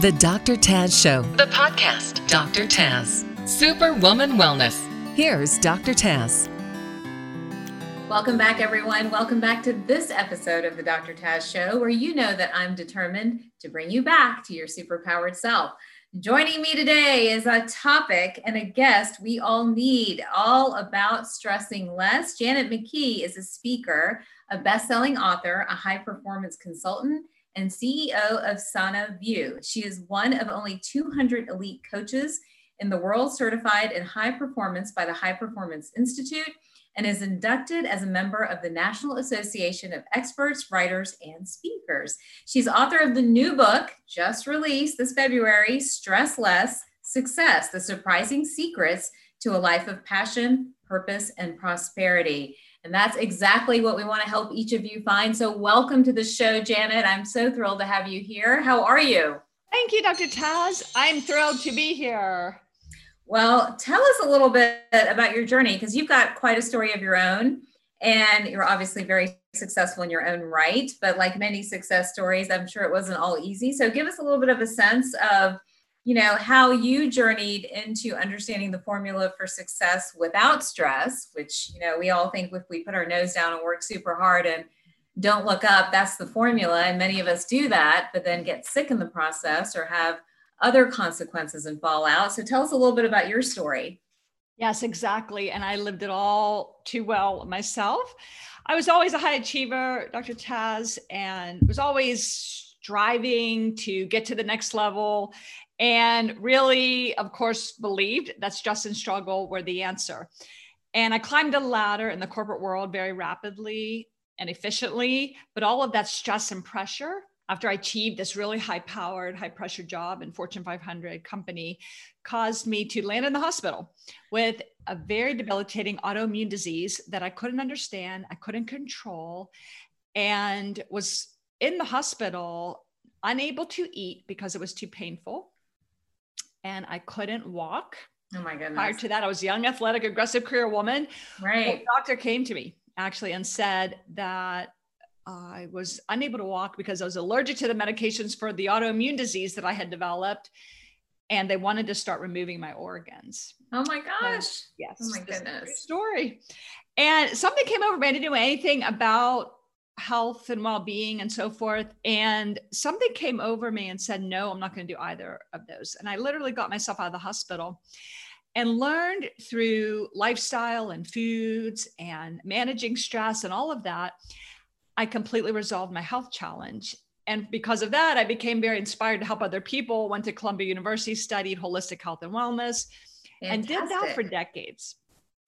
The Dr. Taz Show, the podcast. Dr. Taz, Superwoman Wellness. Here's Dr. Taz. Welcome back, everyone. Welcome back to this episode of the Dr. Taz Show, where you know that I'm determined to bring you back to your superpowered self. Joining me today is a topic and a guest we all need, all about stressing less. Janet McKee is a speaker, a best-selling author, a high-performance consultant, and CEO of Sana View. She is one of only 200 elite coaches in the world certified in high performance by the High Performance Institute and is inducted as a member of the National Association of Experts, Writers, and Speakers. She's author of the new book, just released this February Stress Less Success The Surprising Secrets to a Life of Passion, Purpose, and Prosperity. And that's exactly what we want to help each of you find. So, welcome to the show, Janet. I'm so thrilled to have you here. How are you? Thank you, Dr. Taz. I'm thrilled to be here. Well, tell us a little bit about your journey because you've got quite a story of your own and you're obviously very successful in your own right. But like many success stories, I'm sure it wasn't all easy. So, give us a little bit of a sense of you know how you journeyed into understanding the formula for success without stress which you know we all think if we put our nose down and work super hard and don't look up that's the formula and many of us do that but then get sick in the process or have other consequences and fallout. So tell us a little bit about your story. Yes exactly and i lived it all too well myself. I was always a high achiever dr taz and was always striving to get to the next level and really, of course, believed that stress and struggle were the answer. And I climbed a ladder in the corporate world very rapidly and efficiently, but all of that stress and pressure after I achieved this really high powered, high pressure job in Fortune 500 company caused me to land in the hospital with a very debilitating autoimmune disease that I couldn't understand, I couldn't control, and was in the hospital unable to eat because it was too painful and I couldn't walk. Oh my goodness. Prior to that, I was a young, athletic, aggressive career woman. Right. The doctor came to me actually and said that I was unable to walk because I was allergic to the medications for the autoimmune disease that I had developed. And they wanted to start removing my organs. Oh my gosh. So, yes. Oh my goodness. Story. And something came over me. I didn't know anything about health and well-being and so forth and something came over me and said no i'm not going to do either of those. And i literally got myself out of the hospital and learned through lifestyle and foods and managing stress and all of that i completely resolved my health challenge. And because of that i became very inspired to help other people went to columbia university studied holistic health and wellness Fantastic. and did that for decades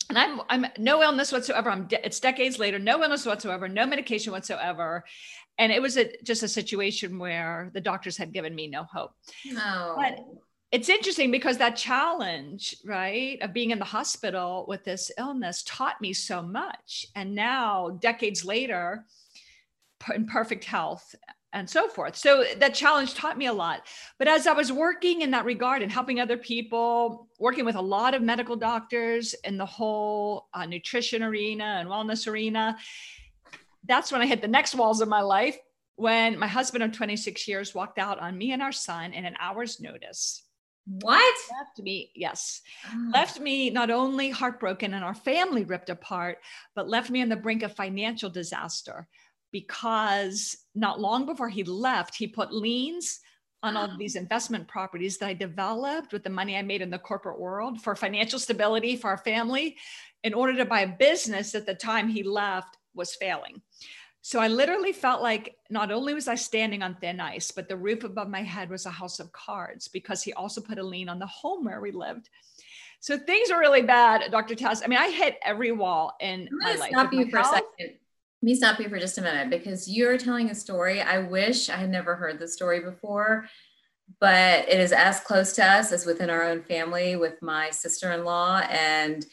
and I'm I'm no illness whatsoever. I'm de- it's decades later, no illness whatsoever, no medication whatsoever, and it was a, just a situation where the doctors had given me no hope. No. But it's interesting because that challenge, right, of being in the hospital with this illness taught me so much, and now decades later, in perfect health and so forth. So that challenge taught me a lot. But as I was working in that regard and helping other people, working with a lot of medical doctors in the whole uh, nutrition arena and wellness arena, that's when I hit the next walls of my life. When my husband of 26 years walked out on me and our son in an hour's notice. What? Left me, yes. Oh. Left me not only heartbroken and our family ripped apart, but left me on the brink of financial disaster because not long before he left, he put liens on all these investment properties that I developed with the money I made in the corporate world for financial stability for our family in order to buy a business at the time he left was failing. So I literally felt like not only was I standing on thin ice, but the roof above my head was a house of cards because he also put a lien on the home where we lived. So things were really bad, Dr. Taz. I mean, I hit every wall in my life. Stop you for health, a second me stop you for just a minute because you're telling a story. I wish I had never heard the story before, but it is as close to us as within our own family with my sister in law. And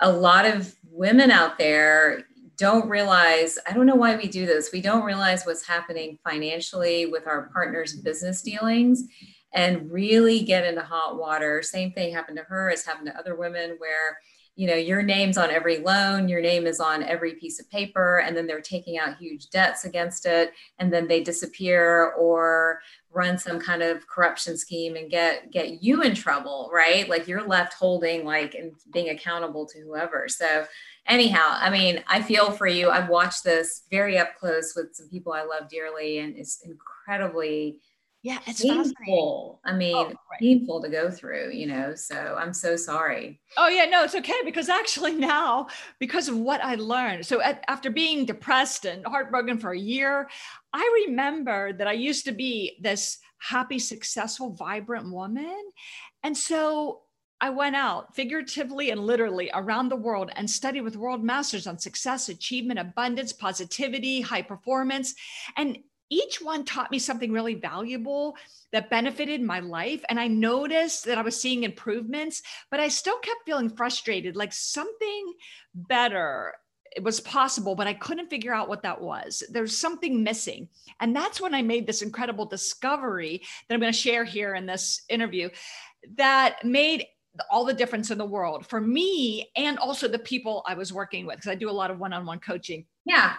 a lot of women out there don't realize, I don't know why we do this. We don't realize what's happening financially with our partner's business dealings and really get into hot water. Same thing happened to her as happened to other women where you know your name's on every loan your name is on every piece of paper and then they're taking out huge debts against it and then they disappear or run some kind of corruption scheme and get get you in trouble right? Like you're left holding like and being accountable to whoever. So anyhow i mean i feel for you. I've watched this very up close with some people i love dearly and it's incredibly yeah, it's painful. I oh, mean, oh, right. painful to go through, you know. So I'm so sorry. Oh yeah, no, it's okay because actually now, because of what I learned, so at, after being depressed and heartbroken for a year, I remember that I used to be this happy, successful, vibrant woman, and so I went out figuratively and literally around the world and studied with world masters on success, achievement, abundance, positivity, high performance. And each one taught me something really valuable that benefited my life. And I noticed that I was seeing improvements, but I still kept feeling frustrated, like something better it was possible, but I couldn't figure out what that was. There's something missing. And that's when I made this incredible discovery that I'm going to share here in this interview that made all the difference in the world for me and also the people I was working with because I do a lot of one-on-one coaching. Yeah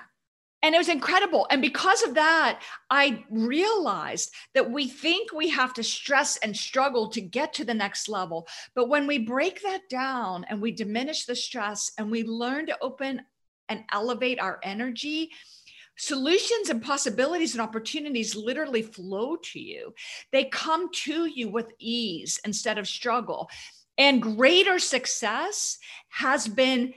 and it was incredible. And because of that i realized that we think we have to stress and struggle to get to the next level. But when we break that down and we diminish the stress and we learn to open and elevate our energy solutions and possibilities and opportunities literally flow to you. They come to you with ease instead of struggle. And greater success has been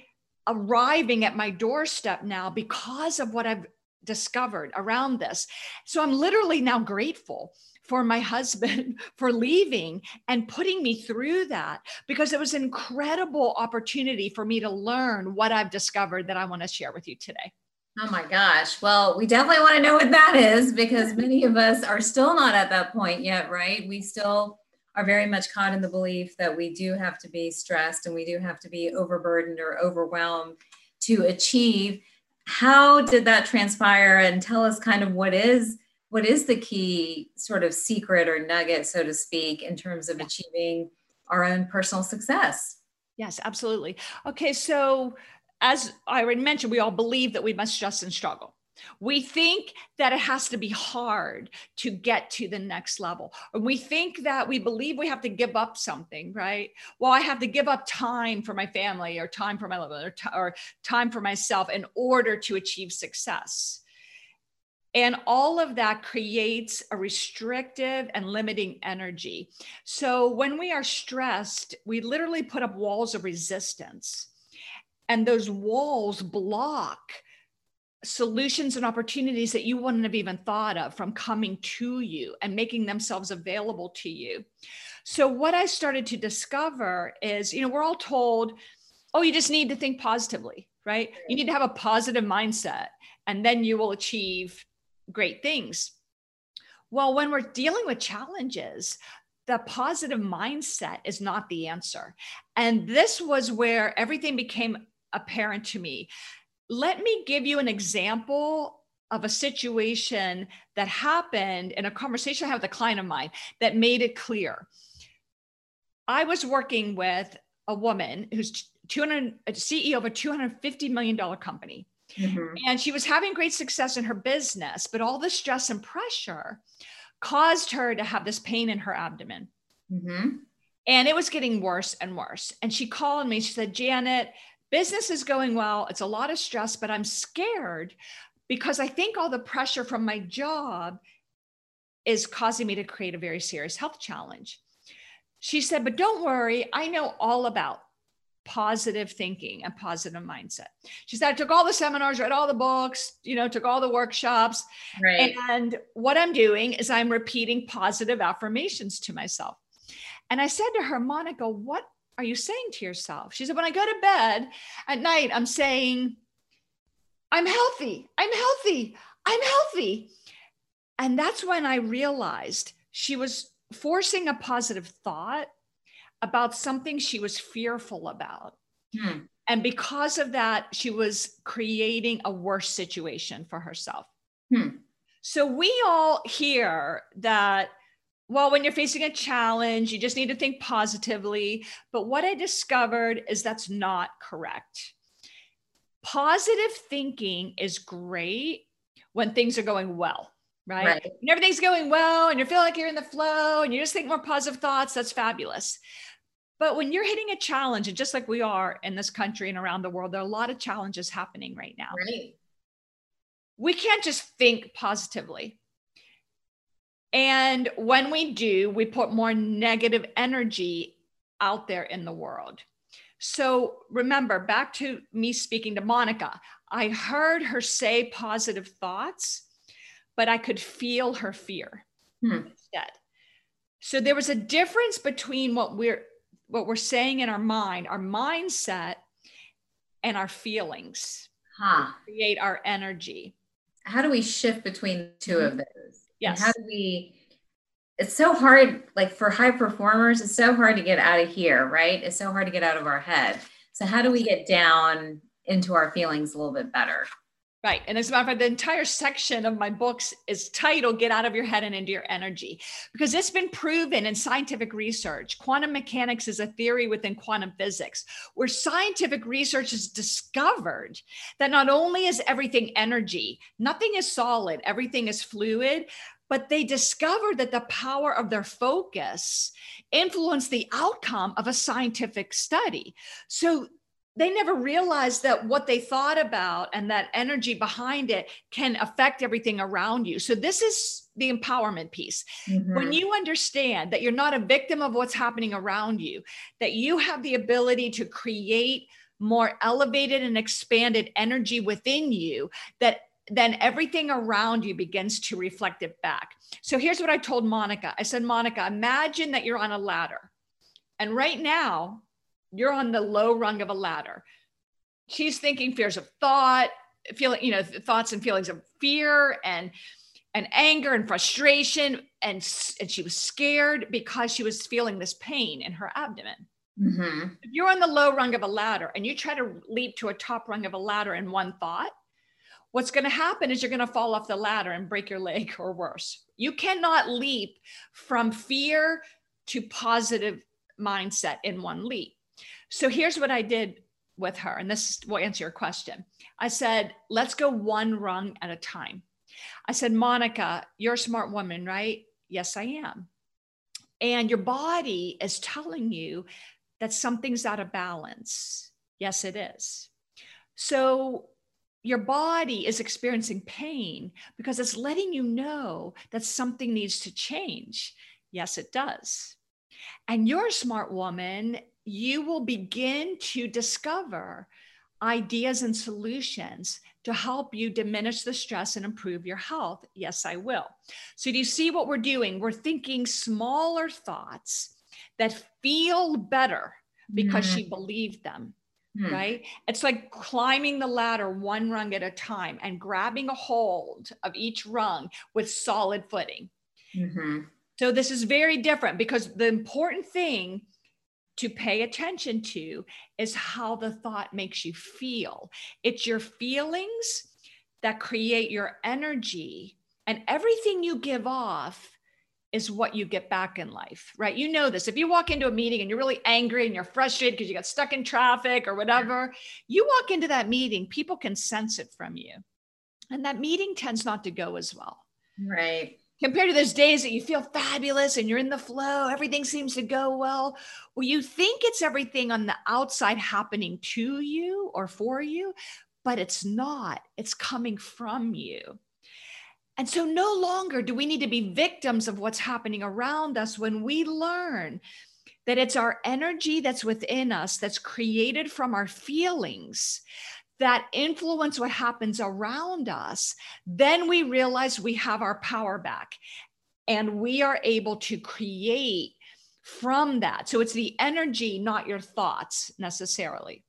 arriving at my doorstep now because of what I've discovered around this. So I'm literally now grateful for my husband for leaving and putting me through that because it was an incredible opportunity for me to learn what I've discovered that I want to share with you today. Oh my gosh. Well, we definitely want to know what that is because many of us are still not at that point yet, right? We still are very much caught in the belief that we do have to be stressed and we do have to be overburdened or overwhelmed to achieve. How did that transpire? And tell us kind of what is what is the key sort of secret or nugget, so to speak, in terms of achieving our own personal success? Yes, absolutely. Okay, so as I already mentioned, we all believe that we must stress and struggle. We think that it has to be hard to get to the next level. And we think that we believe we have to give up something, right? Well, I have to give up time for my family or time for my loved or, t- or time for myself in order to achieve success. And all of that creates a restrictive and limiting energy. So when we are stressed, we literally put up walls of resistance. And those walls block solutions and opportunities that you wouldn't have even thought of from coming to you and making themselves available to you. So, what I started to discover is, you know, we're all told, oh, you just need to think positively, right? You need to have a positive mindset, and then you will achieve great things. Well, when we're dealing with challenges, the positive mindset is not the answer. And this was where everything became apparent to me let me give you an example of a situation that happened in a conversation I had with a client of mine that made it clear. I was working with a woman who's 200 a CEO of a 250 million dollar company. Mm-hmm. And she was having great success in her business, but all the stress and pressure caused her to have this pain in her abdomen. Mm-hmm. And it was getting worse and worse. And she called me. She said, Janet, business is going well. It's a lot of stress, but I'm scared because I think all the pressure from my job is causing me to create a very serious health challenge. She said, but don't worry, I know all about positive thinking and positive mindset. She said, I took all the seminars, read all the books, you know, took all the workshops. Right. And what I'm doing is I'm repeating positive affirmations to myself. And I said to her, Monica, what are you saying to yourself? She said, When I go to bed at night, I'm saying, I'm healthy, I'm healthy, I'm healthy. And that's when I realized she was forcing a positive thought about something she was fearful about. Hmm. And because of that, she was creating a worse situation for herself. Hmm. So we all hear that well, when you're facing a challenge, you just need to think positively. But what I discovered is that's not correct. Positive thinking is great when things are going well, right? right. When everything's going well and you feel like you're in the flow and you just think more positive thoughts, that's fabulous. But when you're hitting a challenge, and just like we are in this country and around the world, there are a lot of challenges happening right now. Right. We can't just think positively and when we do, we put more negative energy out there in the world. So remember, back to me speaking to Monica, I heard her say positive thoughts, but I could feel her fear hmm. instead. So there was a difference between what we're what we're saying in our mind, our mindset, and our feelings huh. create our energy. How do we shift between two of those? Yes. And how do we? It's so hard, like for high performers, it's so hard to get out of here, right? It's so hard to get out of our head. So, how do we get down into our feelings a little bit better? Right. And as a matter of fact, the entire section of my books is titled Get Out of Your Head and Into Your Energy, because it's been proven in scientific research. Quantum mechanics is a theory within quantum physics, where scientific research has discovered that not only is everything energy, nothing is solid, everything is fluid, but they discovered that the power of their focus influenced the outcome of a scientific study. So they never realized that what they thought about and that energy behind it can affect everything around you. So, this is the empowerment piece. Mm-hmm. When you understand that you're not a victim of what's happening around you, that you have the ability to create more elevated and expanded energy within you, that then everything around you begins to reflect it back. So, here's what I told Monica I said, Monica, imagine that you're on a ladder. And right now, you're on the low rung of a ladder. She's thinking fears of thought, feeling, you know, thoughts and feelings of fear and and anger and frustration and and she was scared because she was feeling this pain in her abdomen. Mm-hmm. If you're on the low rung of a ladder and you try to leap to a top rung of a ladder in one thought, what's going to happen is you're going to fall off the ladder and break your leg or worse. You cannot leap from fear to positive mindset in one leap. So here's what I did with her, and this will answer your question. I said, let's go one rung at a time. I said, Monica, you're a smart woman, right? Yes, I am. And your body is telling you that something's out of balance. Yes, it is. So your body is experiencing pain because it's letting you know that something needs to change. Yes, it does. And you're a smart woman you will begin to discover ideas and solutions to help you diminish the stress and improve your health. Yes, I will. So, do you see what we're doing? We're thinking smaller thoughts that feel better because mm-hmm. she believed them. Mm-hmm. Right? It's like climbing the ladder one rung at a time and grabbing a hold of each rung with solid footing. Mm-hmm. So, this is very different because the important thing to pay attention to is how the thought makes you feel. It's your feelings that create your energy, and everything you give off is what you get back in life, right? You know this. If you walk into a meeting and you're really angry and you're frustrated because you got stuck in traffic or whatever, you walk into that meeting, people can sense it from you. And that meeting tends not to go as well. Right compared to those days that you feel fabulous and you're in the flow, everything seems to go well. Well, you think it's everything on the outside happening to you or for you, but it's not. It's coming from you. And so, no longer do we need to be victims of what's happening around us when we learn that it's our energy that's within us that's created from our feelings that influence what happens around us, then we realize we have our power back and we are able to create from that. So it's the energy, not your thoughts necessarily.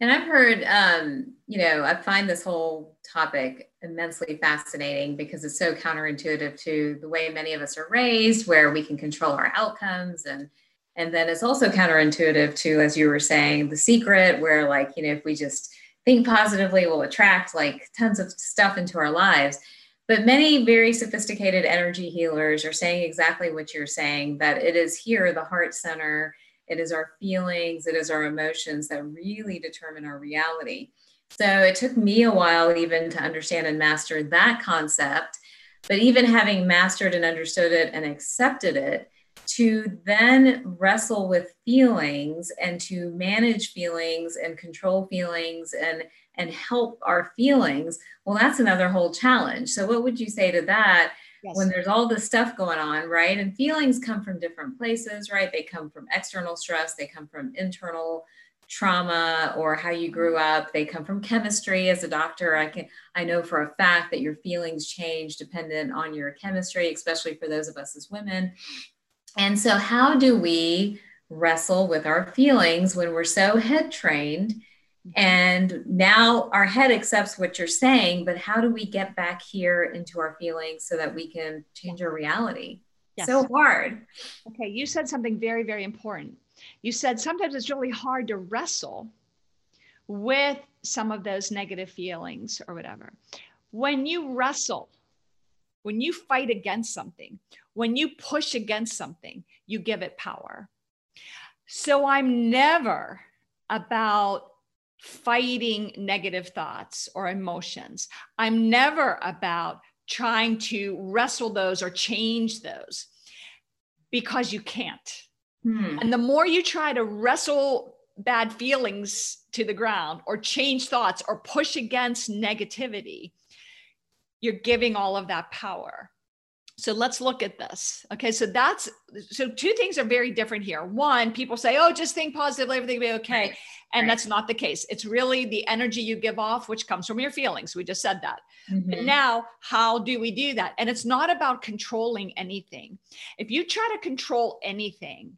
And I've heard, um, you know, I find this whole topic immensely fascinating because it's so counterintuitive to the way many of us are raised, where we can control our outcomes and and then it's also counterintuitive to, as you were saying, the secret, where like, you know, if we just think positively, we'll attract like tons of stuff into our lives. But many very sophisticated energy healers are saying exactly what you're saying that it is here, the heart center, it is our feelings, it is our emotions that really determine our reality. So it took me a while even to understand and master that concept. But even having mastered and understood it and accepted it, to then wrestle with feelings and to manage feelings and control feelings and and help our feelings well that's another whole challenge. So what would you say to that yes. when there's all this stuff going on right? And feelings come from different places right? They come from external stress they come from internal trauma or how you grew up. They come from chemistry. As a doctor i can i know for a fact that your feelings change dependent on your chemistry especially for those of us as women and so how do we wrestle with our feelings when we're so head trained and now our head accepts what you're saying but how do we get back here into our feelings so that we can change our reality yes. so hard okay you said something very very important you said sometimes it's really hard to wrestle with some of those negative feelings or whatever. When you wrestle, when you fight against something, when you push against something, you give it power. So I'm never about fighting negative thoughts or emotions. I'm never about trying to wrestle those or change those because you can't. Hmm. And the more you try to wrestle bad feelings to the ground or change thoughts or push against negativity, you're giving all of that power. So let's look at this. Okay, so that's so two things are very different here. One, people say, "Oh, just think positively, everything will be okay," right. and right. that's not the case. It's really the energy you give off, which comes from your feelings. We just said that. Mm-hmm. But now, how do we do that? And it's not about controlling anything. If you try to control anything,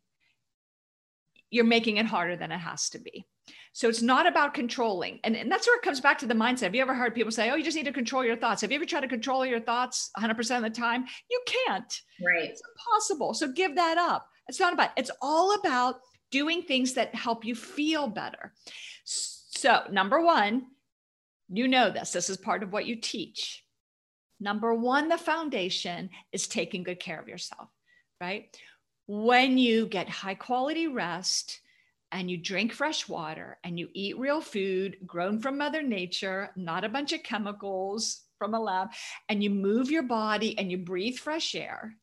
you're making it harder than it has to be. So it's not about controlling. And, and that's where it comes back to the mindset. Have you ever heard people say, oh, you just need to control your thoughts? Have you ever tried to control your thoughts 100% of the time? You can't. Right. It's impossible. So give that up. It's not about, it's all about doing things that help you feel better. So, number one, you know this, this is part of what you teach. Number one, the foundation is taking good care of yourself, right? when you get high quality rest and you drink fresh water and you eat real food grown from Mother Nature, not a bunch of chemicals from a lab, and you move your body and you breathe fresh air,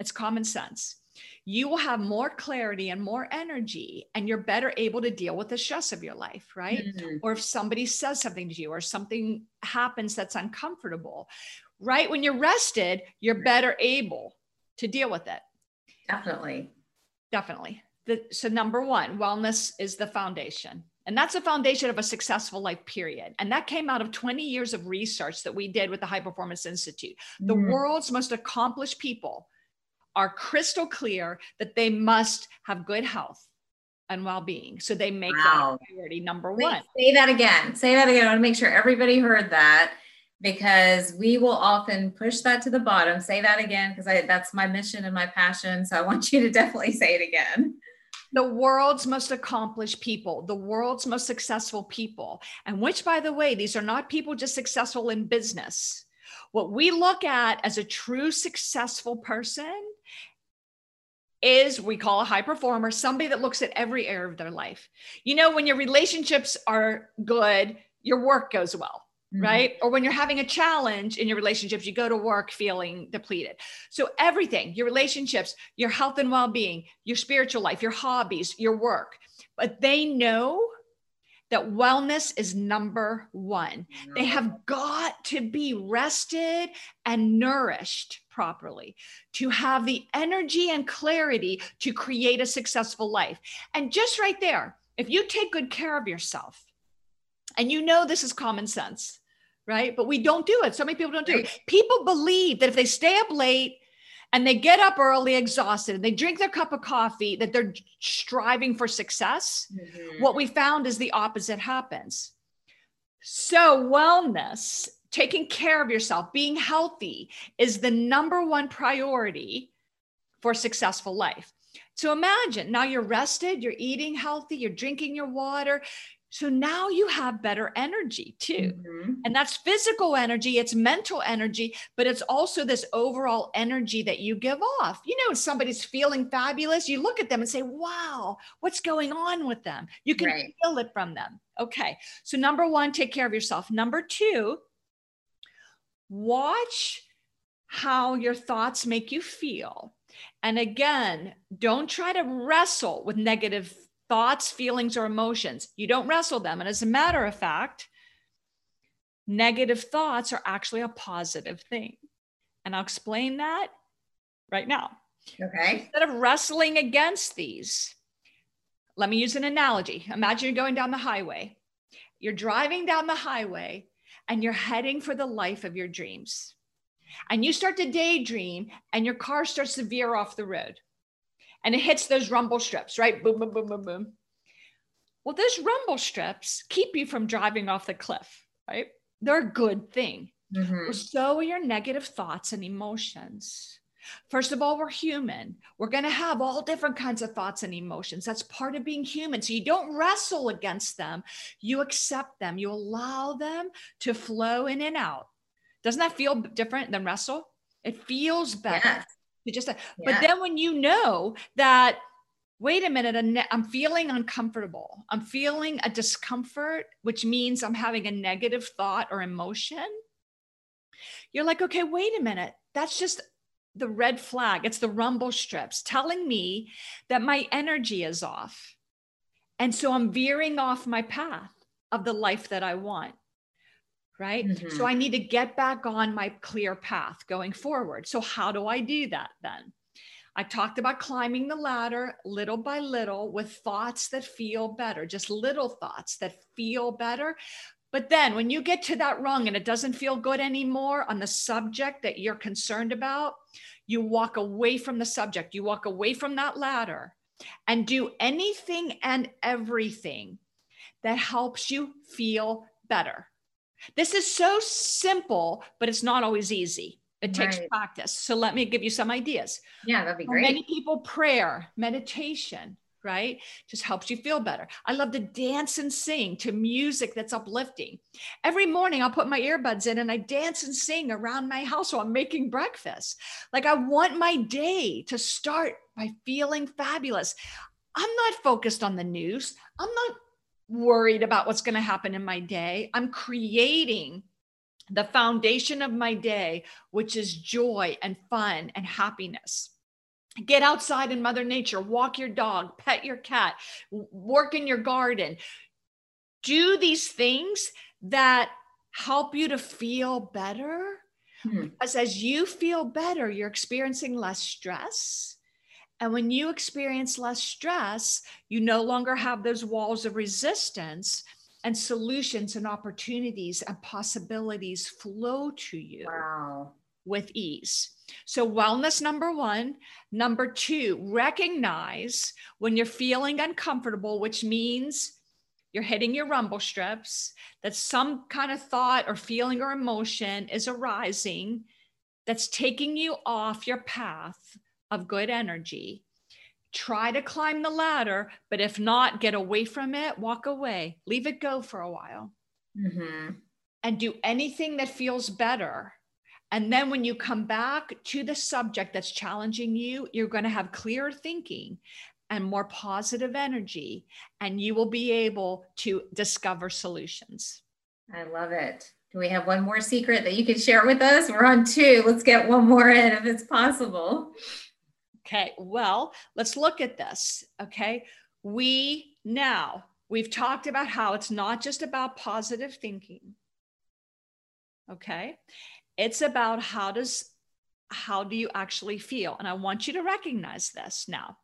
it's common sense. You will have more clarity and more energy, and you're better able to deal with the stress of your life, right? Mm-hmm. Or if somebody says something to you or something happens that's uncomfortable, right? When you're rested, you're better able to deal with it. Definitely. Definitely. The, so, number one, wellness is the foundation. And that's the foundation of a successful life, period. And that came out of 20 years of research that we did with the High Performance Institute. The mm. world's most accomplished people are crystal clear that they must have good health and well-being. So they make wow. that priority number Wait, one. Say that again. Say that again. I want to make sure everybody heard that because we will often push that to the bottom. Say that again because that's my mission and my passion. So I want you to definitely say it again. The world's most accomplished people, the world's most successful people, and which, by the way, these are not people just successful in business. What we look at as a true successful person is we call a high performer somebody that looks at every area of their life. You know, when your relationships are good, your work goes well Mm-hmm. right? Or when you're having a challenge in your relationships, you go to work feeling depleted. So, everything your relationships, your health and well being, your spiritual life, your hobbies, your work, but they know that wellness is number one. They have got to be rested and nourished properly to have the energy and clarity to create a successful life. And just right there, if you take good care of yourself, and you know this is common sense, right? But we don't do it. So many people don't do right. it. People believe that if they stay up late and they get up early exhausted and they drink their cup of coffee, that they're striving for success. Mm-hmm. What we found is the opposite happens. So, wellness, taking care of yourself, being healthy is the number one priority for successful life. So imagine now you're rested, you're eating healthy, you're drinking your water, So now you have better energy too. Mm-hmm. And that's physical energy, it's mental energy, but it's also this overall energy that you give off. You know, somebody's feeling fabulous, you look at them and say, wow, what's going on with them? You can right. feel it from them. Okay. So, number one, take care of yourself. Number two, watch how your thoughts make you feel. And again, don't try to wrestle with negative thoughts, feelings, or emotions. You don't wrestle them. And as a matter of fact, negative thoughts are actually a positive thing. And I'll explain that right now. Okay. Instead of wrestling against these, let me use an analogy. Imagine you're going down the highway. You're driving down the highway and you're heading for the life of your dreams. And you start to daydream and your car starts to veer off the road and it hits those rumble strips, right? Boom, boom, boom, boom, boom. Well, those rumble strips keep you from driving off the cliff, right? They're a good thing. Mm-hmm. So are your negative thoughts and emotions. First of all, we're human. We're going to have all different kinds of thoughts and emotions. That's part of being human. So you don't wrestle against them, you accept them, you allow them to flow in and out. Doesn't that feel different than wrestle? It feels better. Yes just, yeah. but then when you know that, wait a minute, I'm feeling uncomfortable. I'm feeling a discomfort, which means I'm having a negative thought or emotion. You're like, okay, wait a minute. That's just the red flag. It's the rumble strips telling me that my energy is off. And so I'm veering off my path of the life that I want right? Mm-hmm. So I need to get back on my clear path going forward. So, how do I do that then? I talked about climbing the ladder little by little with thoughts that feel better, just little thoughts that feel better. But then when you get to that rung and it doesn't feel good anymore on the subject that you're concerned about, you walk away from the subject, you walk away from that ladder and do anything and everything that helps you feel better. This is so simple, but it's not always easy. It takes right. practice. So let me give you some ideas. Yeah, that'd be great. For many people, prayer, meditation, right? Just helps you feel better. I love to dance and sing to music that's uplifting. Every morning, I'll put my earbuds in and I dance and sing around my house while I'm making breakfast. Like, I want my day to start by feeling fabulous. I'm not focused on the news. I'm not worried about what's going to happen in my day. I'm creating the foundation of my day, which is joy and fun and happiness. Get outside in Mother Nature, walk your dog, pet your cat, work in your garden. Do these things that help you to feel better. Hmm. Because as you feel better, you're experiencing less stress and when you experience less stress, you no longer have those walls of resistance, and solutions and opportunities and possibilities flow to you wow. with ease. So, wellness number one. Number two, recognize when you're feeling uncomfortable, which means you're hitting your rumble strips, that some kind of thought or feeling or emotion is arising that's taking you off your path of good energy. Try to climb the ladder, but if not, get away from it, walk away, leave it go for a while, mm-hmm. and do anything that feels better. And then when you come back to the subject that's challenging you, you're going to have clearer thinking and more positive energy, and you will be able to discover solutions. I love it. Do we have one more secret that you can share with us? We're on two. Let's get one more in if it's possible. Okay, well, let's look at this. Okay, we now, we've talked about how it's not just about positive thinking. Okay, it's about how does how do you actually feel and i want you to recognize this now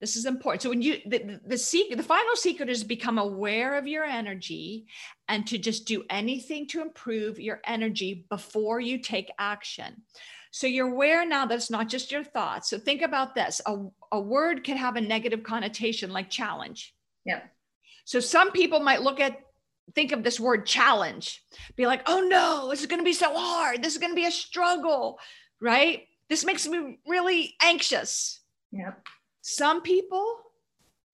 this is important so when you the, the, secret the final secret is become aware of your energy and to just do anything to improve your energy before you take action so you're aware now that it's not just your thoughts. So think about this a, a word can have a negative connotation like challenge. Yeah. So some people might look at, think of this word challenge, be like, oh no, this is going to be so hard. This is going to be a struggle, right? This makes me really anxious. Yeah. Some people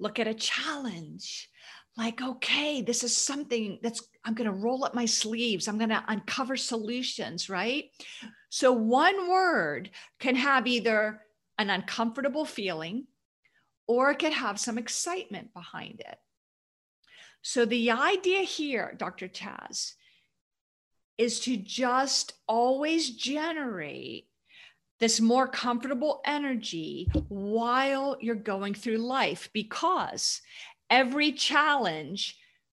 look at a challenge like, okay, this is something that's, I'm going to roll up my sleeves. I'm going to uncover solutions, right? So one word can have either an uncomfortable feeling or it could have some excitement behind it. So the idea here, Dr. Taz, is to just always generate this more comfortable energy while you're going through life because every challenge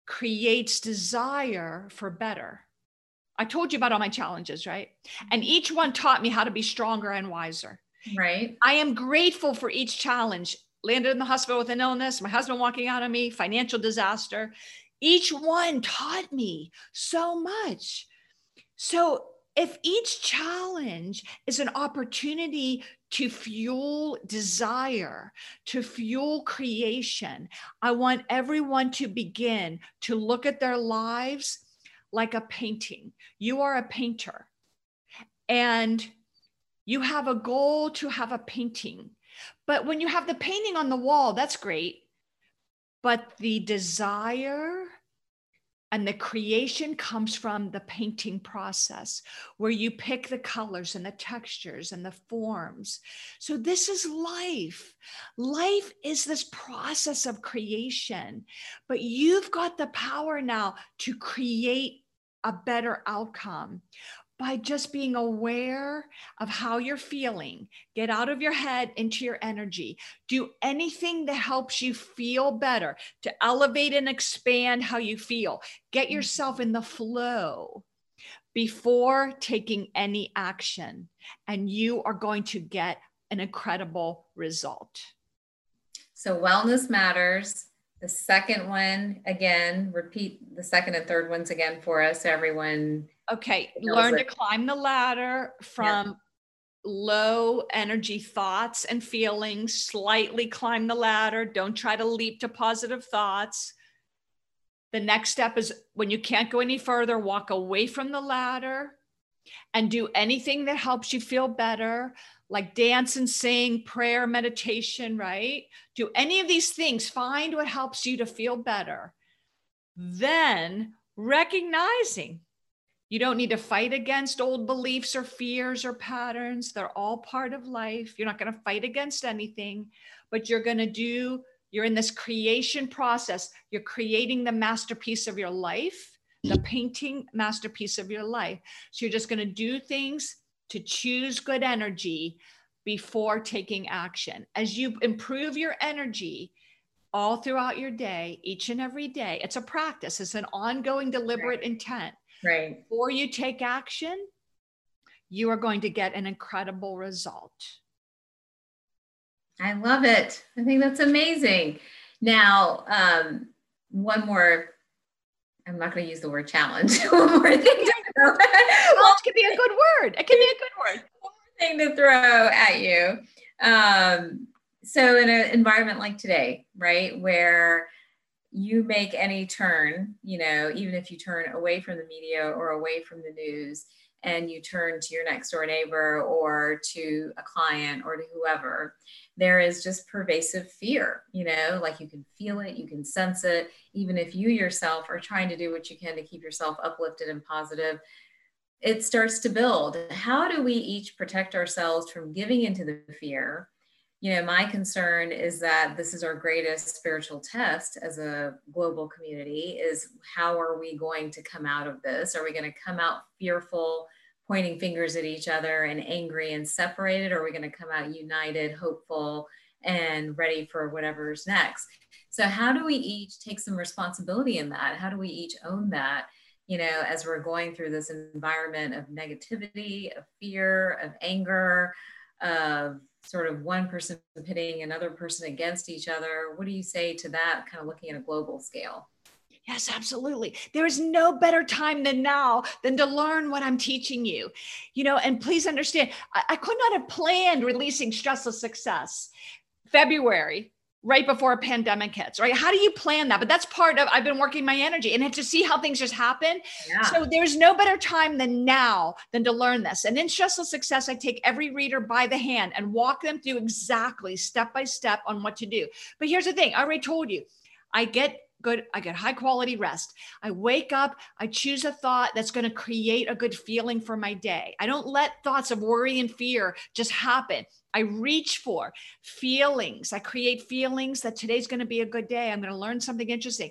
creates desire for better. I told you about all my challenges, right? And each one taught me how to be stronger and wiser. Right. I am grateful for each challenge. Landed in the hospital with an illness, my husband walking out on me, financial disaster. Each one taught me so much. So if each challenge is an opportunity to fuel desire, to fuel creation, I want everyone to begin to look at their lives like a painting. You are a painter and you have a goal to have a painting. But when you have the painting on the wall, that's great. But the desire, and the creation comes from the painting process where you pick the colors and the textures and the forms. So, this is life. Life is this process of creation, but you've got the power now to create a better outcome by just being aware of how you're feeling. Get out of your head into your energy. Do anything that helps you feel better to elevate and expand how you feel. Get mm-hmm. yourself in the flow before taking any action, and you are going to get an incredible result. So, wellness matters. The second one, again, repeat the second and third ones again for us, everyone Okay, learn to climb the ladder from yeah. low energy thoughts and feelings, slightly climb the ladder. Don't try to leap to positive thoughts. The next step is when you can't go any further, walk away from the ladder and do anything that helps you feel better, like dance and sing, prayer, meditation, right? Do any of these things, find what helps you to feel better. Then recognizing you don't need to fight against old beliefs or fears or patterns. They're all part of life. You're not going to fight against anything, but you're going to do, you're in this creation process. You're creating the masterpiece of your life, the painting masterpiece of your life. So you're just going to do things to choose good energy before taking action. As you improve your energy, all throughout your day, each and every day. It's a practice, it's an ongoing, deliberate right. intent. Right. Before you take action, you are going to get an incredible result. I love it. I think that's amazing. Now, um, one more. I'm not going to use the word challenge. one more thing. To throw. challenge could be a good word. It can be a good word. One more thing to throw at you. Um, so, in an environment like today, right, where you make any turn, you know, even if you turn away from the media or away from the news and you turn to your next door neighbor or to a client or to whoever, there is just pervasive fear, you know, like you can feel it, you can sense it, even if you yourself are trying to do what you can to keep yourself uplifted and positive. It starts to build. How do we each protect ourselves from giving into the fear? You know, my concern is that this is our greatest spiritual test as a global community is how are we going to come out of this? Are we going to come out fearful, pointing fingers at each other and angry and separated? Or are we going to come out united, hopeful, and ready for whatever's next? So, how do we each take some responsibility in that? How do we each own that? You know, as we're going through this environment of negativity, of fear, of anger, of sort of one person pitting another person against each other. What do you say to that, kind of looking at a global scale? Yes, absolutely. There is no better time than now than to learn what I'm teaching you. You know, and please understand, I, I could not have planned releasing Stressless Success February right before a pandemic hits, right? How do you plan that? But that's part of I've been working my energy and to see how things just happen. Yeah. So there's no better time than now than to learn this. And in Stressless Success, I take every reader by the hand and walk them through exactly step by step on what to do. But here's the thing, I already told you, I get good i get high quality rest i wake up i choose a thought that's going to create a good feeling for my day i don't let thoughts of worry and fear just happen i reach for feelings i create feelings that today's going to be a good day i'm going to learn something interesting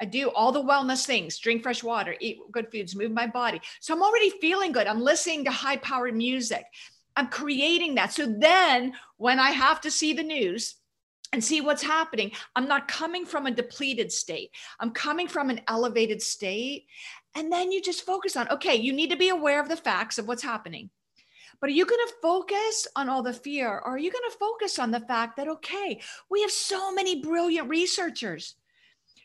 I do all the wellness things, drink fresh water, eat good foods, move my body. So I'm already feeling good. I'm listening to high powered music. I'm creating that. So then when I have to see the news, and see what's happening. I'm not coming from a depleted state. I'm coming from an elevated state. And then you just focus on, okay, you need to be aware of the facts of what's happening. But are you going to focus on all the fear or are you going to focus on the fact that, okay, we have so many brilliant researchers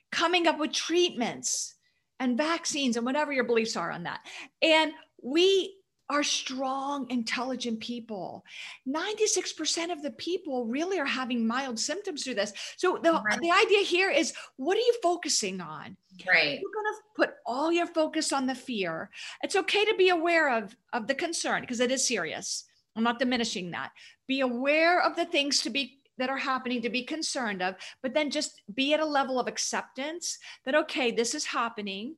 coming up with treatments and vaccines and whatever your beliefs are on that. And we are strong, intelligent people. 96% of the people really are having mild symptoms through this. So the, right. the idea here is what are you focusing on? Right. You're going to put all your focus on the fear. It's okay to be aware of, of the concern because it is serious. I'm not diminishing that. Be aware of the things to be that are happening to be concerned of, but then just be at a level of acceptance that, okay, this is happening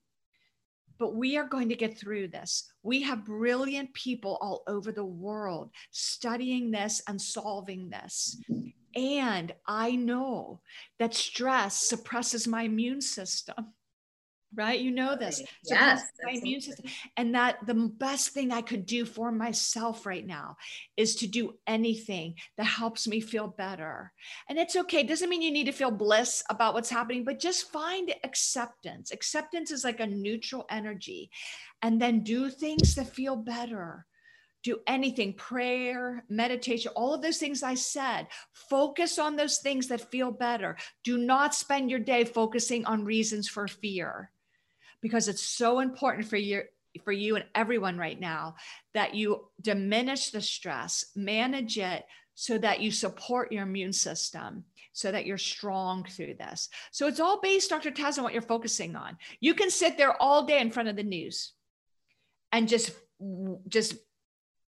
but we are going to get through this. We have brilliant people all over the world studying this and solving this. And I know that stress suppresses my immune system right? You know this. So yes. My immune system. And that the best thing I could do for myself right now is to do anything that helps me feel better. And it's okay. It doesn't mean you need to feel bliss about what's happening, but just find acceptance. Acceptance is like a neutral energy. And then do things that feel better do anything prayer meditation all of those things i said focus on those things that feel better do not spend your day focusing on reasons for fear because it's so important for you for you and everyone right now that you diminish the stress, manage it so that you support your immune system so that you're strong through this. So it's all based, Dr. Taz, on what you're focusing on. You can sit there all day in front of the news and just just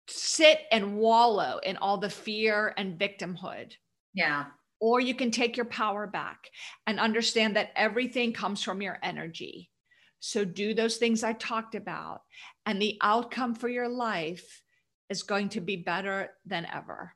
sit and wallow in all the fear and victimhood. Yeah. Or you can take your power back and understand that everything comes from your energy so do those things I talked about, and the outcome for your life is going to be better than ever.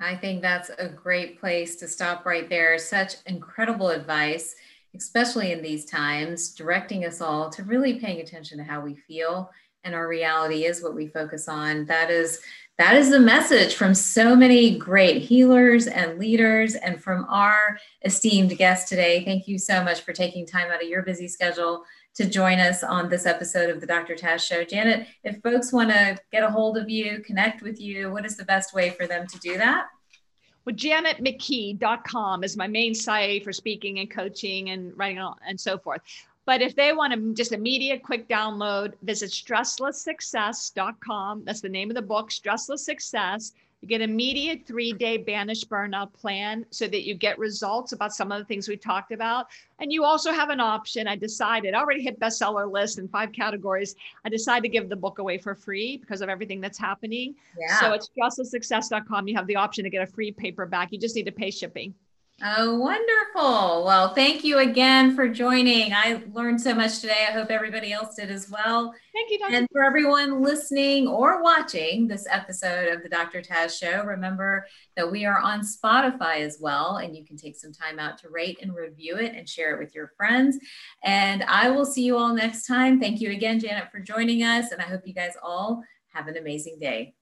I think that's a great place to stop right there. Such incredible advice, especially in these times, directing us all to really paying attention to how we feel and our reality is what we focus on. That is that is the message from so many great healers and leaders and from our esteemed guest today. Thank you so much for taking time out of your busy schedule to join us on this episode of the Dr. Taz Show. Janet, if folks want to get a hold of you, connect with you, what is the best way for them to do that? Well, janetmckee.com is my main site for speaking and coaching and writing and so forth. But if they want to just immediate quick download, visit stresslesssuccess.com. That's the name of the book, Stressless Success. You get immediate three day banish burnout plan so that you get results about some of the things we talked about. And you also have an option. I decided, I already hit bestseller list in five categories. I decided to give the book away for free because of everything that's happening. Yeah. So it's stresslesssuccess.com. You have the option to get a free paperback. You just need to pay shipping. Oh, wonderful. Well, thank you again for joining. I learned so much today. I hope everybody else did as well. Thank you, Dr. And for everyone listening or watching this episode of the Dr. Taz Show, remember that we are on Spotify as well, and you can take some time out to rate and review it and share it with your friends. And I will see you all next time. Thank you again, Janet, for joining us. And I hope you guys all have an amazing day.